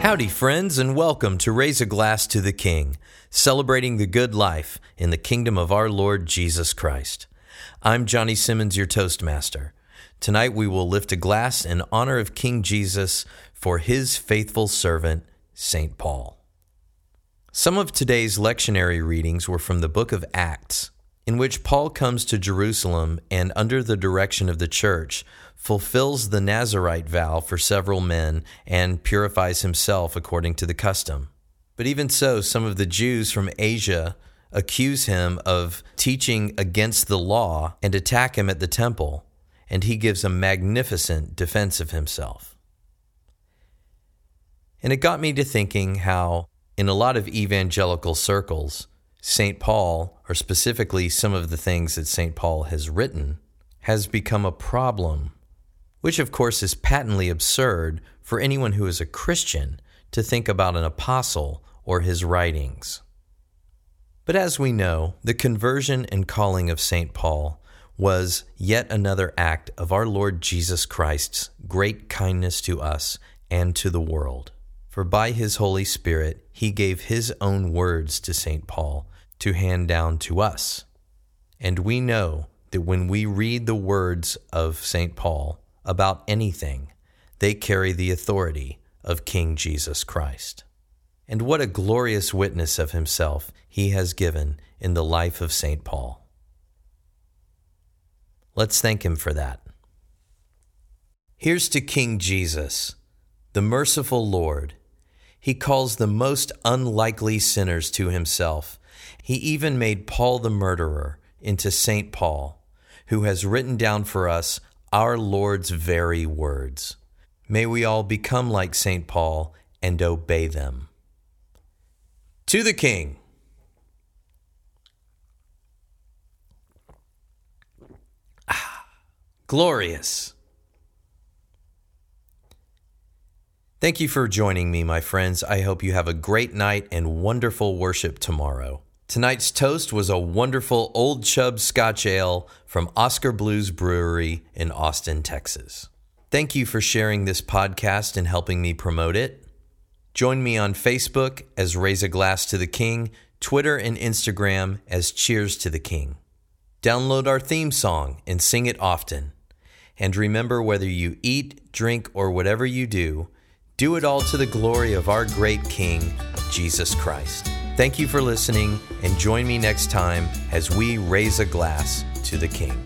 Howdy, friends, and welcome to Raise a Glass to the King, celebrating the good life in the kingdom of our Lord Jesus Christ. I'm Johnny Simmons, your Toastmaster. Tonight we will lift a glass in honor of King Jesus for his faithful servant, St. Paul. Some of today's lectionary readings were from the book of Acts, in which Paul comes to Jerusalem and, under the direction of the church, fulfills the Nazarite vow for several men and purifies himself according to the custom. But even so, some of the Jews from Asia accuse him of teaching against the law and attack him at the temple, and he gives a magnificent defense of himself. And it got me to thinking how, in a lot of evangelical circles, St. Paul, or specifically some of the things that St. Paul has written, has become a problem, which of course is patently absurd for anyone who is a Christian to think about an apostle or his writings. But as we know, the conversion and calling of St. Paul was yet another act of our Lord Jesus Christ's great kindness to us and to the world. For by his Holy Spirit, he gave his own words to St. Paul to hand down to us. And we know that when we read the words of St. Paul about anything, they carry the authority of King Jesus Christ. And what a glorious witness of himself he has given in the life of St. Paul. Let's thank him for that. Here's to King Jesus, the merciful Lord he calls the most unlikely sinners to himself. He even made Paul the murderer into St. Paul, who has written down for us our Lord's very words. May we all become like St. Paul and obey them. To the King. Ah, glorious. Thank you for joining me, my friends. I hope you have a great night and wonderful worship tomorrow. Tonight's toast was a wonderful Old Chub Scotch Ale from Oskar Blues Brewery in Austin, Texas. Thank you for sharing this podcast and helping me promote it. Join me on Facebook as Raise a Glass to the King, Twitter and Instagram as Cheers to the King. Download our theme song and sing it often. And remember, whether you eat, drink, or whatever you do, do it all to the glory of our great King, Jesus Christ. Thank you for listening, and join me next time as we raise a glass to the King.